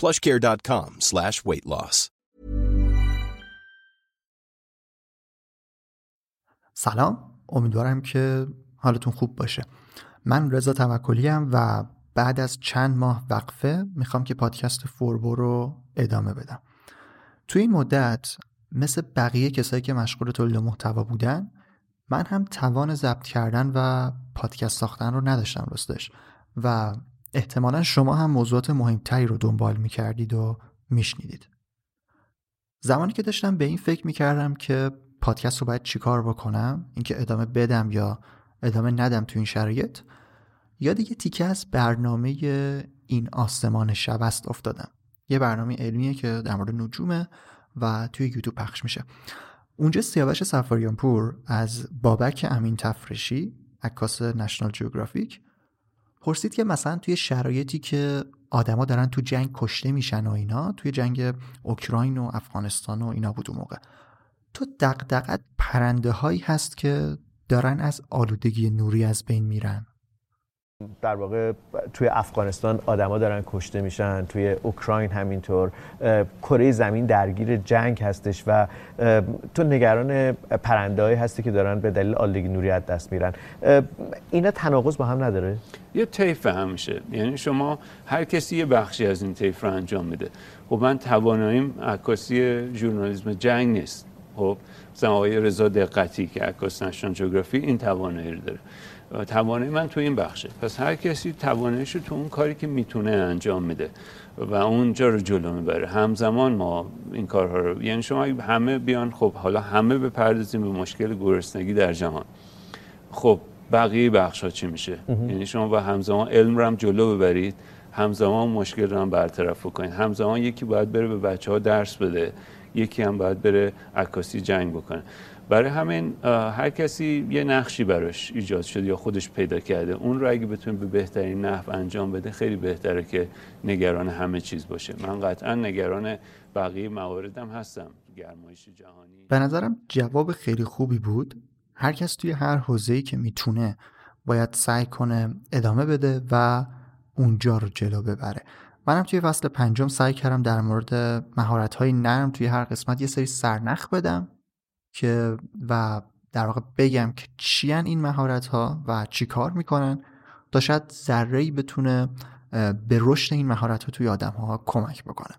plushcare.com slash weight loss. سلام. امیدوارم که حالتون خوب باشه. من رضا توکلی و بعد از چند ماه وقفه می‌خوام که پادکست فوربو رو ادامه بدم. توی این مدت مثل بقیه کسایی که مشغول تولید محتوا بودن من هم توان ضبط کردن و پادکست ساختن رو نداشتم راستش. و احتمالا شما هم موضوعات مهمتری رو دنبال می‌کردید و میشنیدید. زمانی که داشتم به این فکر می‌کردم که پادکست رو باید چیکار بکنم اینکه ادامه بدم یا ادامه ندم تو این شرایط یاد یه تیکه از برنامه این آسمان شب است افتادم. یه برنامه علمیه که در مورد نجومه و توی یوتیوب پخش میشه. اونجا سیاوش سفاریان پور از بابک امین تفرشی عکاس نشنال جیوگرافیک پرسید که مثلا توی شرایطی که آدما دارن تو جنگ کشته میشن و اینا توی جنگ اوکراین و افغانستان و اینا بود اون موقع. تو دقدقت پرنده هایی هست که دارن از آلودگی نوری از بین میرن. در واقع توی افغانستان آدما دارن کشته میشن توی اوکراین همینطور کره زمین درگیر جنگ هستش و تو نگران پرندهایی هستی که دارن به دلیل آلودگی نوری از دست میرن. اینا تناقض با هم نداره؟ یه طیف هم میشه. یعنی شما هر کسی یه بخشی از این طیف رو انجام میده. خب من تواناییم عکاسی ژورنالیسم جنگ نیست. خب مثلا آقای رضا دقتی که عکاس نشان جغرافی این توانایی رو داره. توانایی من تو این بخشه. پس هر کسی تواناییش رو تو اون کاری که می‌تونه انجام میده و اونجا رو جلو می‌بره. همزمان ما این کارها رو یعنی شما همه بیان خب حالا همه بپردازیم به مشکل گرسنگی در جهان. خب بقیه بخش ها چی میشه؟ یعنی شما با همزمان علم رو هم جلو ببرید همزمان مشکل رو هم برطرف کنید همزمان یکی باید بره به بچه ها درس بده یکی هم باید بره عکاسی جنگ بکنه. برای همین هر کسی یه نقشی براش ایجاد شده یا خودش پیدا کرده اون رو اگه بتونه به بهترین نحو انجام بده خیلی بهتره که نگران همه چیز باشه. من قطعا نگران بقیه مواردم هستم. گرمایش جهانی. به نظرم جواب خیلی خوبی بود. هر کس توی هر حوزه‌ای که می‌تونه باید سعی کنه ادامه بده و اونجا رو جلو ببره. منم توی فصل پنجم سعی کردم در مورد مهارت های نرم توی هر قسمت یه سری سرنخ بدم. که و در واقع بگم که چی این مهارت ها و چی کار می‌کنن تا شاید ذره بتونه به رشد این مهارت ها توی آدم ها کمک بکنه.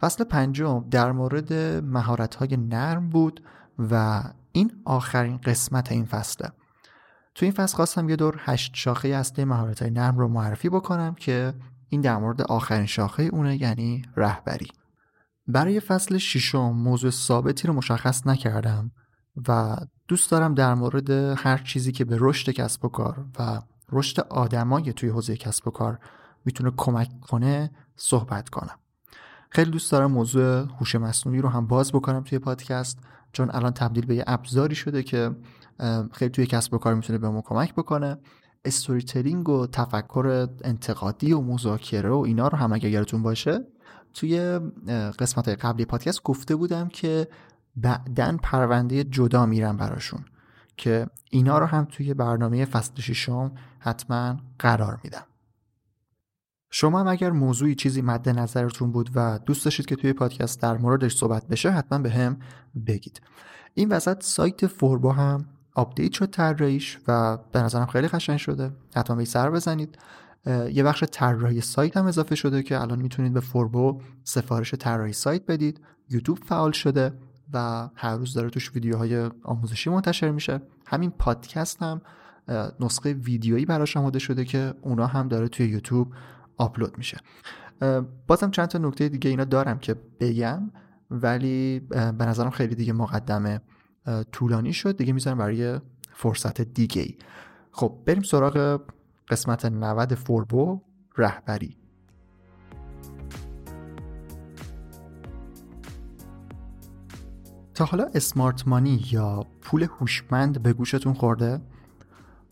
فصل پنجم در مورد مهارت های نرم بود و این آخرین قسمت این فصله. تو این فصل خواستم یه دور هشت شاخه اصلی مهارت های نرم رو معرفی بکنم که این در مورد آخرین شاخه اونه یعنی رهبری. برای فصل ششم موضوع ثابتی رو مشخص نکردم و دوست دارم در مورد هر چیزی که به رشد کسب و کار و رشد آدمای توی حوزه کسب و کار می‌تونه کمک کنه صحبت کنم. خیلی دوست دارم موضوع هوش مصنوعی رو هم باز بکنم توی پادکست چون الان تبدیل به یه ابزاری شده که خیلی توی کسب و کار می‌تونه به ما کمک بکنه. استوری و تفکر انتقادی و مذاکره و اینا رو هم اگر یادتون باشه توی قسمت قبلی پادکست گفته بودم که بعدا پرونده جدا میرم براشون که اینا رو هم توی برنامه فصل ششم حتما قرار میدم. شما هم اگر موضوعی چیزی مد نظرتون بود و دوست داشتید که توی پادکست در موردش صحبت بشه حتما بهم بگید. این وسط سایت فوربو هم آپدیت شد طراحیش و به نظرم خیلی قشنگ شده. حتما یه سر بزنید. یه بخش طراحی سایت هم اضافه شده که الان می‌تونید به فوربو سفارش طراحی سایت بدید. یوتیوب فعال شده و هر روز داره توش ویدیوهای آموزشی منتشر میشه. همین پادکست هم نسخه ویدیویی براش آماده شده که اونا هم داره توی یوتیوب آپلود میشه. بازم چند تا نکته دیگه اینا دارم که بگم ولی به نظرم خیلی دیگه مقدمه طولانی شد. دیگه می‌ذارم برای فرصت دیگه ای خب بریم سراغ قسمت 90 فوربو رهبری تا حالا اسمارت مانی یا پول هوشمند به گوشتون خورده؟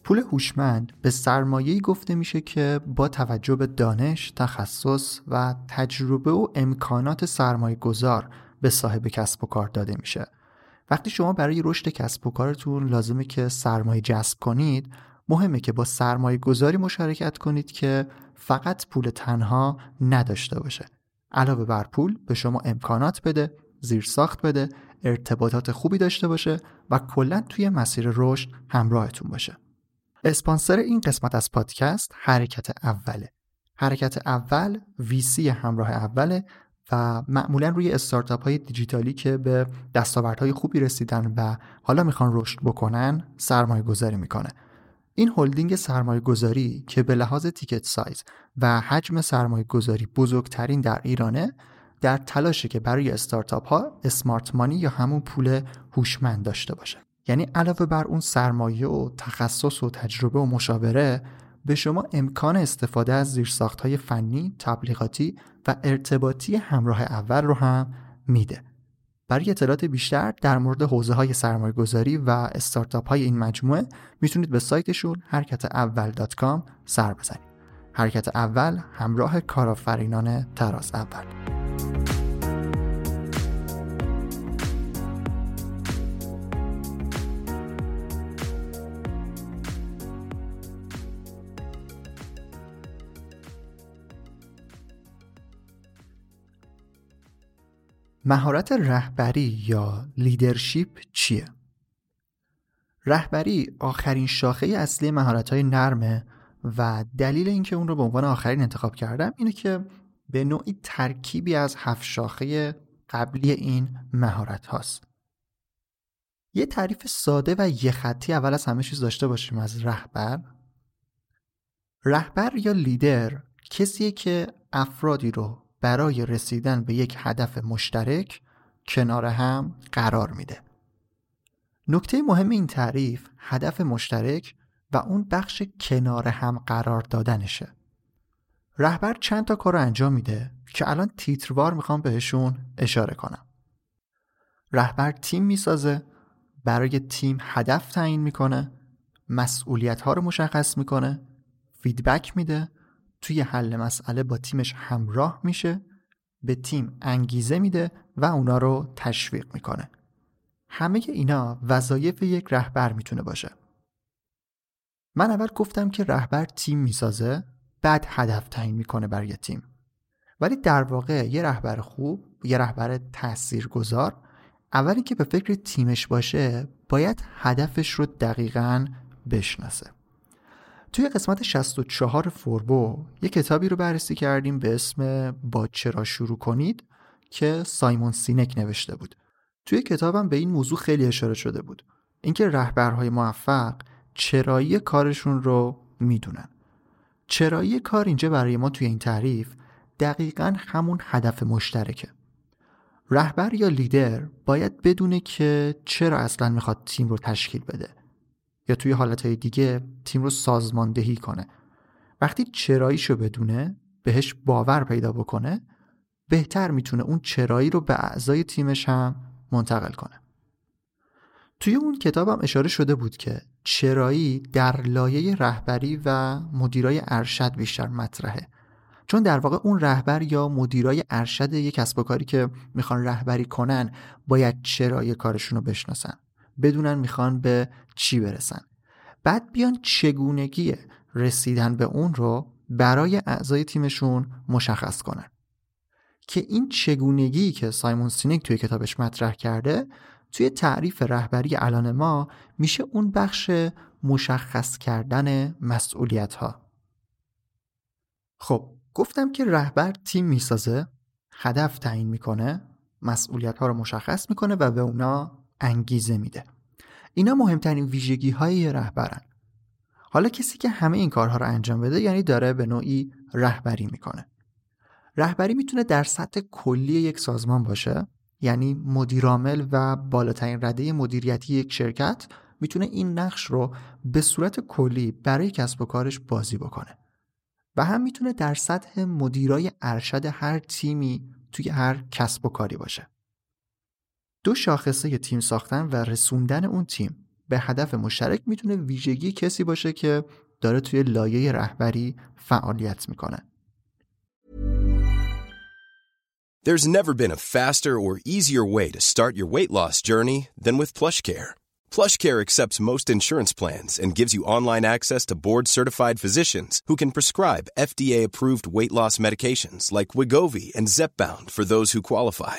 پول هوشمند به سرمایه‌ای گفته میشه که با توجه به دانش، تخصص و تجربه و امکانات سرمایه گذار به صاحب کسب و کار داده میشه. وقتی شما برای رشد کسب و کارتون لازمه که سرمایه جذب کنید، مهمه که با سرمایه گذاری مشارکت کنید که فقط پول تنها نداشته باشه. علاوه بر پول به شما امکانات بده، زیرساخت بده، ارتباطات خوبی داشته باشه و کلا توی مسیر رشد همراهتون باشه. اسپانسر این قسمت از پادکست حرکت اوله. حرکت اول ویسی همراه اوله و معمولا روی استارتاپ های دیجیتالی که به دستاوردهای خوبی رسیدن و حالا می‌خوان رشد بکنن سرمایه گذاری می‌کنه. این هلدینگ سرمایه گذاری که به لحاظ تیکت سایز و حجم سرمایه گذاری بزرگترین در ایرانه در تلاشه که برای استارتاپ ها اسمارت مانی یا همون پول هوشمند داشته باشه یعنی علاوه بر اون سرمایه و تخصص و تجربه و مشاوره به شما امکان استفاده از زیرساخت های فنی، تبلیغاتی و ارتباطی همراه اول رو هم میده. برای اطلاعات بیشتر در مورد حوزه های سرمایه گذاری و استارتاپ های این مجموعه می‌تونید به سایتشون حرکت اول سر بزنید. حرکت اول همراه کارآفرینان تراز اول. مهارت رهبری یا لیدرشیپ چیه؟ رهبری آخرین شاخه اصلی مهارت های نرمه و دلیل اینکه اون رو به عنوان آخرین انتخاب کردم اینه که به نوعی ترکیبی از هفت شاخه قبلی این مهارت هاست. یه تعریف ساده و یه خطی اول از همه چیز داشته باشیم از رهبر. رهبر یا لیدر کسیه که افرادی رو برای رسیدن به یک هدف مشترک کنار هم قرار میده. نکته مهم این تعریف هدف مشترک و اون بخش کنار هم قرار دادنشه. رهبر چند تا کار رو انجام میده که الان تیتروار می‌خوام بهشون اشاره کنم. رهبر تیم می‌سازه، برای تیم هدف تعیین می‌کنه، مسئولیت ها رو مشخص می‌کنه، فیدبک میده توی حل مسئله با تیمش همراه میشه به تیم انگیزه میده و اونا رو تشویق می‌کنه. همه اینا وظایف یک رهبر می‌تونه باشه. من اول گفتم که رهبر تیم می‌سازه بعد هدف تعیین می‌کنه برای تیم. ولی در واقع یه رهبر خوب یه رهبر تاثیرگذار اولی که به فکر تیمش باشه باید هدفش رو دقیقا بشناسه. توی قسمت 64 فوربو یه کتابی رو بررسی کردیم به اسم با چرا شروع کنید که سایمون سینک نوشته بود. توی کتابم به این موضوع خیلی اشاره شده بود. اینکه رهبرهای موفق چرایی کارشون رو می‌دونن. چرایی کار اینجا برای ما توی این تعریف دقیقا همون هدف مشترکه. رهبر یا لیدر باید بدونه که چرا اصلا می‌خواد تیم رو تشکیل بده. یا توی حالتهای دیگه تیم رو سازماندهی کنه. وقتی چراییشو بدونه بهش باور پیدا بکنه بهتر می‌تونه اون چرایی رو به اعضای تیمش هم منتقل کنه. توی اون کتابم اشاره شده بود که چرایی در لایه رهبری و مدیرای ارشد بیشتر مطرحه. چون در واقع اون رهبر یا مدیرای ارشد یک کسب و کاری که می‌خوان رهبری کنن باید چرایی کارشون رو بشناسن. بدونن می‌خوان به چی برسن. بعد بیان چگونگی رسیدن به اون رو برای اعضای تیمشون مشخص کنن. که این چگونگی که سایمون سینک توی کتابش مطرح کرده توی تعریف رهبری الان ما میشه اون بخش مشخص کردن مسئولیت ها خب گفتم که رهبر تیم می‌سازه هدف تعیین می‌کنه مسئولیت ها رو مشخص می‌کنه و به اونا انگیزه میده. اینا مهمترین ویژگی های رهبرن. حالا کسی که همه این کارها رو انجام بده یعنی داره به نوعی رهبری می‌کنه. رهبری می‌تونه در سطح کلی یک سازمان باشه یعنی مدیرعامل و بالاترین رده مدیریتی یک شرکت می‌تونه این نقش رو به صورت کلی برای کسب و کارش بازی بکنه. و هم می‌تونه در سطح مدیرای ارشد هر تیمی توی هر کسب و کاری باشه. دو شاخصه تیم ساختن و رسوندن اون تیم به هدف مشترک می‌تونه ویژگی کسی باشه که داره توی لایه رهبری فعالیت می‌کنه There's never been a faster or easier way to start your weight loss journey than with PlushCare. PlushCare accepts most insurance plans and gives you online access to board-certified physicians who can prescribe FDA-approved weight loss medications like Wigovi and Zepbound for those who qualify.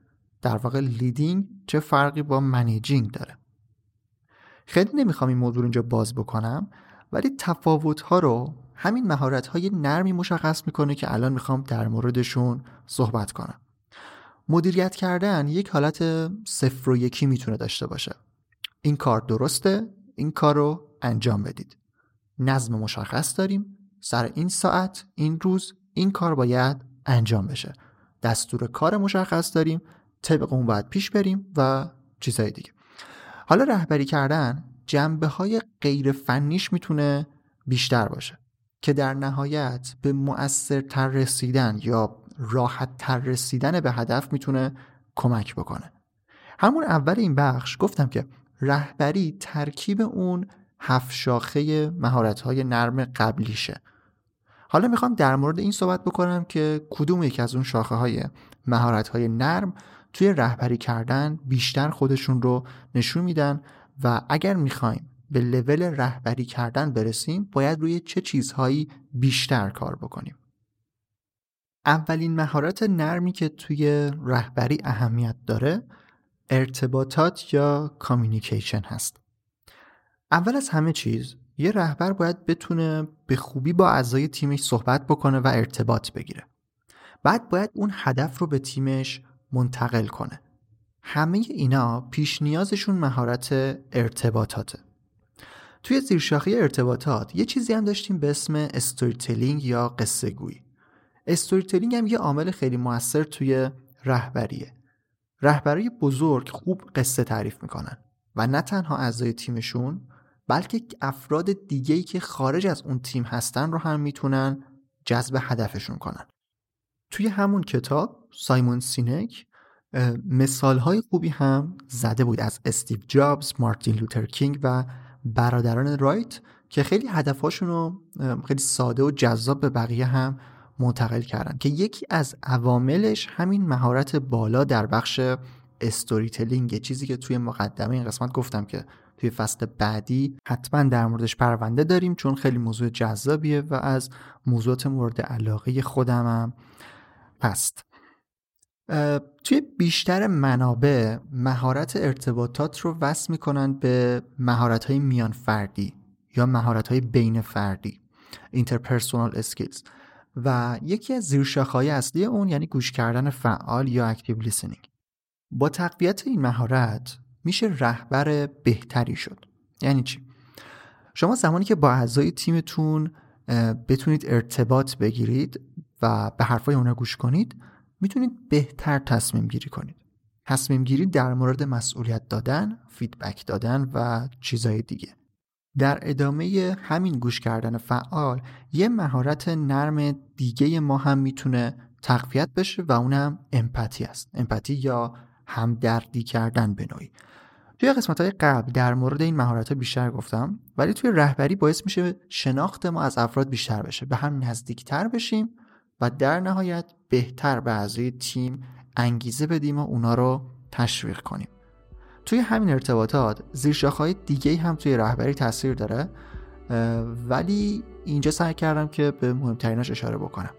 در واقع leading چه فرقی با managing داره؟ خیلی نمی‌خوام این موضوع اینجا باز بکنم ولی تفاوت ها رو همین مهارت های نرمی مشخص می‌کنه که الان می‌خوام در موردشون صحبت کنم. مدیریت کردن یک حالت صفر و یکی می‌تونه داشته باشه. این کار درسته این کار رو انجام بدید. نظم مشخص داریم سر این ساعت این روز این کار باید انجام بشه. دستور کار مشخص داریم طبق اون باید پیش بریم و چیزهای دیگه. حالا رهبری کردن جنبه های غیر فنیش می‌تونه بیشتر باشه که در نهایت به مؤثرتر رسیدن یا راحت تر رسیدن به هدف می‌تونه کمک بکنه. همون اول این بخش گفتم که رهبری ترکیب اون هفت شاخه مهارت های نرم قبلیشه. حالا می‌خوام در مورد این صحبت بکنم که کدوم یک از اون شاخه های مهارت های نرم توی رهبری کردن بیشتر خودشون رو نشون میدن و اگر می‌خوایم به لول رهبری کردن برسیم باید روی چه چیزهایی بیشتر کار بکنیم؟ اولین مهارت نرمی که توی رهبری اهمیت داره ارتباطات یا communication هست. اول از همه چیز یه رهبر باید بتونه به خوبی با اعضای تیمش صحبت بکنه و ارتباط بگیره. بعد باید اون هدف رو به تیمش منتقل کنه. همه اینا پیش نیازشون مهارت ارتباطاته. توی زیرشاخه ارتباطات یه چیزی هم داشتیم به اسم storytelling یا قصه گویی. storytelling هم یه عامل خیلی موثر توی رهبریه. رهبرای بزرگ خوب قصه تعریف می‌کنن و نه تنها اعضای تیمشون بلکه افراد دیگه‌ای که خارج از اون تیم هستن رو هم می‌تونن جذب هدفشون کنن. توی همون کتاب سایمون سینک مثال های خوبی هم زده بود از استیو جابز، مارتین لوتر کینگ و برادران رایت که خیلی هدفهاشون رو خیلی ساده و جذاب به بقیه هم منتقل کردن که یکی از عواملش همین مهارت بالا در بخش استوری تلینگ چیزی که توی مقدمه این قسمت گفتم که توی فصل بعدی حتما در موردش پرونده داریم چون خیلی موضوع جذابیه و از موضوعات مورد علاقه خودمم هست. توی بیشتر منابع مهارت ارتباطات رو وصل می‌کنن به مهارت های میان فردی یا مهارت های بین فردی interpersonal skills. و یکی از زیرشاخه‌های اصلی اون یعنی گوش کردن فعال یا active listening با تقویت این مهارت میشه رهبر بهتری شد. یعنی چی؟ شما زمانی که با اعضای تیمتون بتونید ارتباط بگیرید و به حرفای اونا گوش کنید می‌تونید بهتر تصمیم گیری کنید. تصمیم گیری در مورد مسئولیت دادن، فیدبک دادن و چیزهای دیگه. در ادامه همین گوش کردن فعال یه مهارت نرم دیگه ما هم می‌تونه تقویت بشه و اونم امپاتی است. امپاتی یا همدردی کردن به نوعی. توی قسمت های قبل در مورد این مهارت بیشتر گفتم ولی توی رهبری باعث میشه شناخت ما از افراد بیشتر بشه. به هم نزدیکتر بشیم و در نهایت بهتر به اعضای تیم انگیزه بدیم و اونا رو تشویق کنیم. توی همین ارتباطات زیرشاخهای دیگه هم توی رهبری تاثیر داره ولی اینجا سعی کردم که به مهمتریناش اشاره بکنم.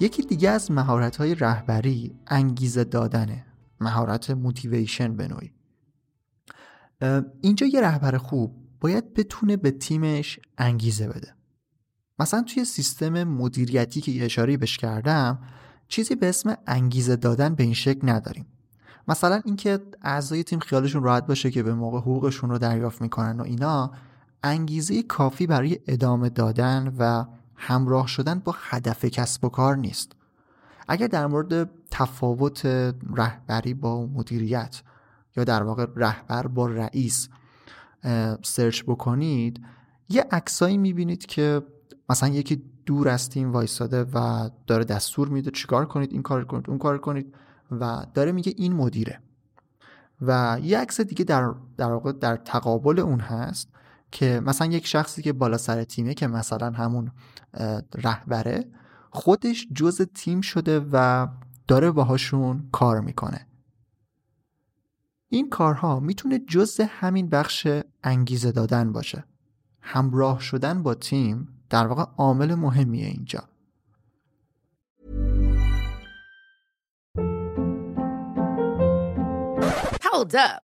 یکی دیگه از مهارت های رهبری انگیزه دادنه. مهارت موتیویشن به نوعی. اینجا یه رهبر خوب باید بتونه به تیمش انگیزه بده. مثلا توی سیستم مدیریتی که اشاره بهش کردم چیزی به اسم انگیزه دادن به این شکل نداریم. مثلا اینکه اعضای تیم خیالشون راحت باشه که به موقع حقوقشون رو دریافت می‌کنن و اینا انگیزه کافی برای ادامه دادن و همراه شدن با هدف کسب و کار نیست. اگر در مورد تفاوت رهبری با مدیریت یا در واقع رهبر با رئیس سرچ بکنید یه عکسایی می‌بینید که مثلا یکی دور از تیم وایساده و داره دستور میده چیکار کنید این کار کنید اون کار کنید و داره میگه این مدیره. و یه عکس دیگه در در واقع در تقابل اون هست که مثلا یک شخصی که بالا سر تیمه که مثلا همون رهبره خودش جز تیم شده و داره باهاشون کار می‌کنه. این کارها می‌تونه جز همین بخش انگیزه دادن باشه. همراه شدن با تیم در واقع عامل مهمیه اینجا. Hold up.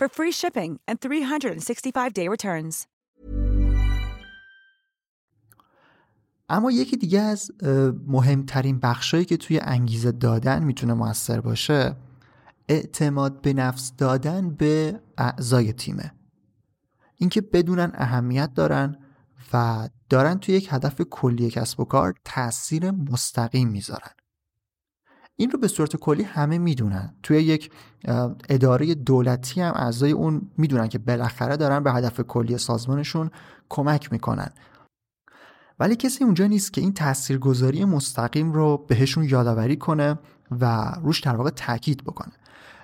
for free shipping and 365-day returns. اما یکی دیگه از مهمترین بخشایی که توی انگیزه دادن می‌تونه موثر باشه اعتماد به نفس دادن به اعضای تیمه اینکه بدونن اهمیت دارن و دارن توی یک هدف کلی کسب و کار تاثیر مستقیم می‌ذارن این رو به صورت کلی همه می‌دونن. توی یک اداره دولتی هم اعضای اون می‌دونن که بالاخره دارن به هدف کلی سازمانشون کمک می‌کنن. ولی کسی اونجا نیست که این تاثیرگذاری مستقیم رو بهشون یادآوری کنه و روش در واقع تاکید بکنه.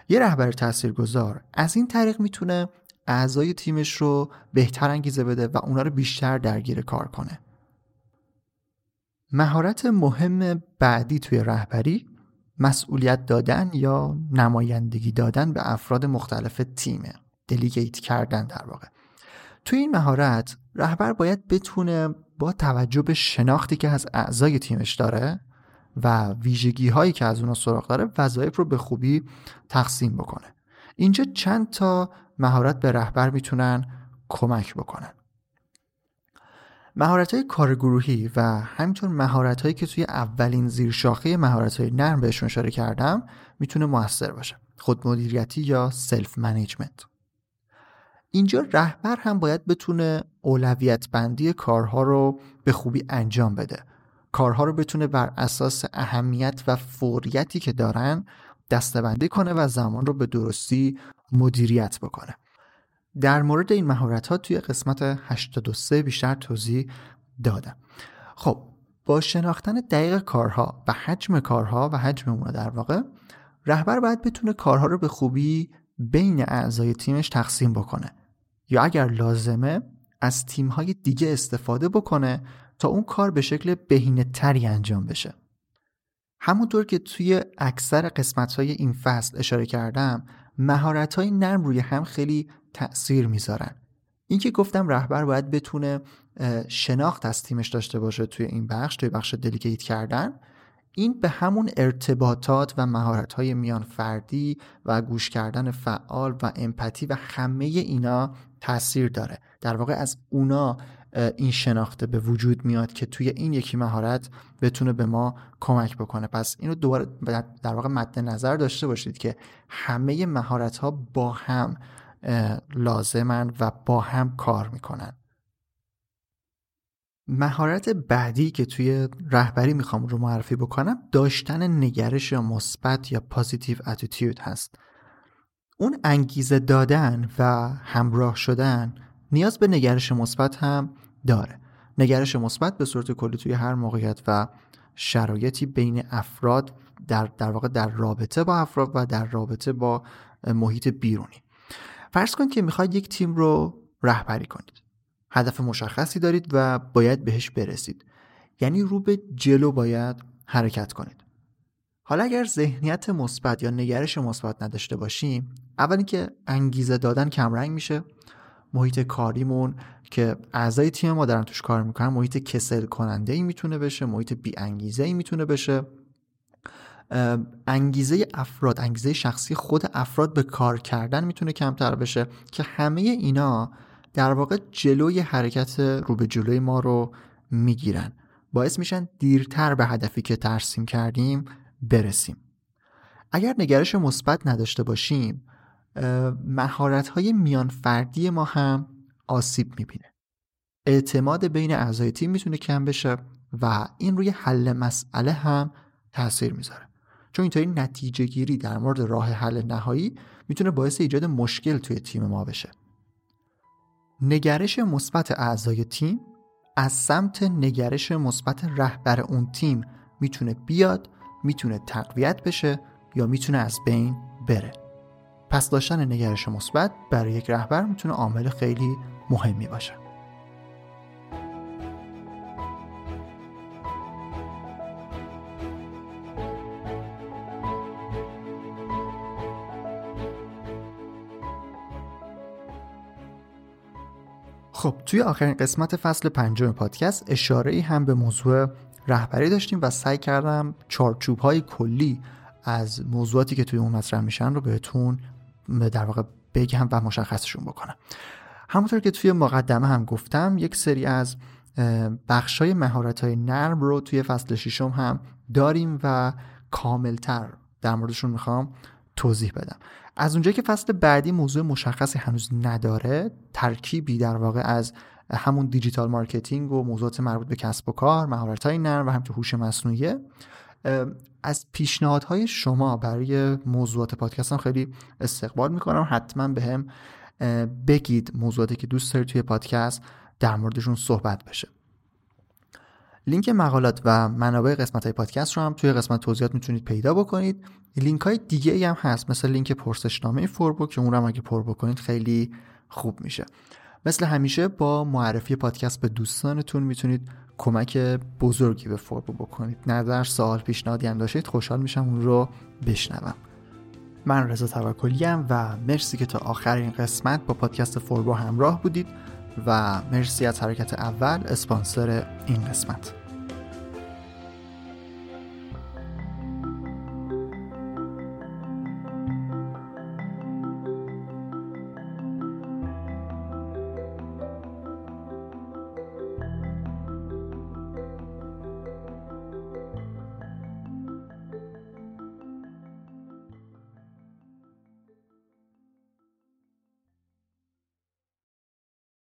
یه رهبر تاثیرگذار از این طریق می‌تونه اعضای تیمش رو بهتر انگیزه بده و اونا رو بیشتر درگیر کار کنه. مهارت مهم بعدی توی رهبری مسئولیت دادن یا نمایندگی دادن به افراد مختلف تیمه دلیگیت کردن در واقع. توی این مهارت رهبر باید بتونه با توجه به شناختی که از اعضای تیمش داره و ویژگی هایی که از اونا سراغ داره وظایف رو به خوبی تقسیم بکنه. اینجا چند تا مهارت به رهبر می‌تونن کمک بکنن. مهارت های کارگروهی و همینطور مهارت هایی که توی اولین زیرشاخه مهارت های نرم بهشون اشاره کردم می‌تونه موثر باشه. خودمدیریتی یا self management. اینجا رهبر هم باید بتونه اولویت بندی کارها رو به خوبی انجام بده. کارها رو بتونه بر اساس اهمیت و فوریتی که دارن دسته‌بندی کنه و زمان رو به درستی مدیریت بکنه. در مورد این مهارت ها توی قسمت 83 بیشتر توضیح دادم. خب با شناختن دقیق کارها و حجم کارها و حجم اونا در واقع رهبر باید بتونه کارها رو به خوبی بین اعضای تیمش تقسیم بکنه. یا اگر لازمه از تیمهای دیگه استفاده بکنه تا اون کار به شکل بهینه تری انجام بشه. همونطور که توی اکثر قسمت های این فصل اشاره کردم مهارت های نرم روی هم خیلی تأثیر می‌ذارن. این که گفتم رهبر باید بتونه شناخت از تیمش داشته باشه توی این بخش توی بخش دلیگیت کردن این به همون ارتباطات و مهارت های میان فردی و گوش کردن فعال و امپاتی و همه اینا تاثیر داره. در واقع از اونا این شناخته به وجود میاد که توی این یکی مهارت بتونه به ما کمک بکنه. پس اینو دوباره در واقع مد نظر داشته باشید که همه مهارت ها با هم لازمن و با هم کار می‌کنن. مهارت بعدی که توی رهبری می‌خوام رو معرفی بکنم داشتن نگرش مثبت یا پازیتیو اتیتیود هست. اون انگیزه دادن و همراه شدن نیاز به نگرش مثبت هم داره. نگرش مثبت به صورت کلی توی هر موقعیت و شرایطی بین افراد در, در واقع در رابطه با افراد و در رابطه با محیط بیرونی. فرض کنید که می‌خواید یک تیم رو رهبری کنید. هدف مشخصی دارید و باید بهش برسید. یعنی رو به جلو باید حرکت کنید. حالا اگر ذهنیت مثبت یا نگرش مثبت نداشته باشیم اولی که انگیزه دادن کمرنگ میشه. محیط کاریمون که اعضای تیم ما دارن توش کار می‌کنن محیط کسل کننده ای می‌تونه بشه محیط بی انگیزه ای می‌تونه بشه. انگیزه افراد انگیزه شخصی خود افراد به کار کردن می‌تونه کمتر بشه که همه اینا در واقع جلوی حرکت رو به جلوی ما رو می‌گیرن. باعث میشن دیرتر به هدفی که ترسیم کردیم برسیم. اگر نگرش مثبت نداشته باشیم مهارت های میان فردی ما هم آسیب می‌بینه. اعتماد بین اعضای تیم می‌تونه کم بشه و این روی حل مسئله هم تاثیر می‌ذاره. چون اینطوری نتیجه گیری در مورد راه حل نهایی می‌تونه باعث ایجاد مشکل توی تیم ما بشه. نگرش مثبت اعضای تیم از سمت نگرش مثبت رهبر اون تیم می‌تونه بیاد می‌تونه تقویت بشه یا می‌تونه از بین بره. پس داشتن نگرش مثبت برای یک رهبر می‌تونه عامل خیلی مهمی باشه. خب توی آخرین قسمت فصل پنجم پادکست اشاره ای هم به موضوع رهبری داشتیم و سعی کردم چارچوب های کلی از موضوعاتی که توی اون مطرح میشن رو بهتون در واقع بگم و مشخصشون بکنم. همونطور که توی مقدمه هم گفتم یک سری از بخش های مهارت های نرم رو توی فصل ششم هم داریم و کاملتر در موردشون می‌خوام توضیح بدم. از اونجایی که فصل بعدی موضوع مشخصی هنوز نداره ترکیبی در واقع از همون digital marketing و موضوعات مربوط به کسب و کار مهارت های نرم و همینطور هوش مصنوعی از پیشنهادهای شما برای موضوعات پادکستم خیلی استقبال می‌کنم. حتما به هم بگید موضوعاتی که دوست دارید توی پادکست در موردشون صحبت بشه. لینک مقالات و منابع قسمت های پادکست رو هم توی قسمت توضیحات می‌تونید پیدا بکنید. لینک های دیگه ای هم هست مثل لینک پرسشنامه فوربو که اون رو هم اگه پر بکنید خیلی خوب میشه. مثل همیشه با معرفی پادکست به دوستانتون می‌تونید کمک بزرگی به فوربو بکنید. نظر سوال پیشنهادی هم داشتید خوشحال میشم اون رو بشنوم. من رضا توکلیم و مرسی که تا آخر این قسمت با پادکست فوربو همراه بودید. و مرسی از حرکت اول اسپانسر این قسمت.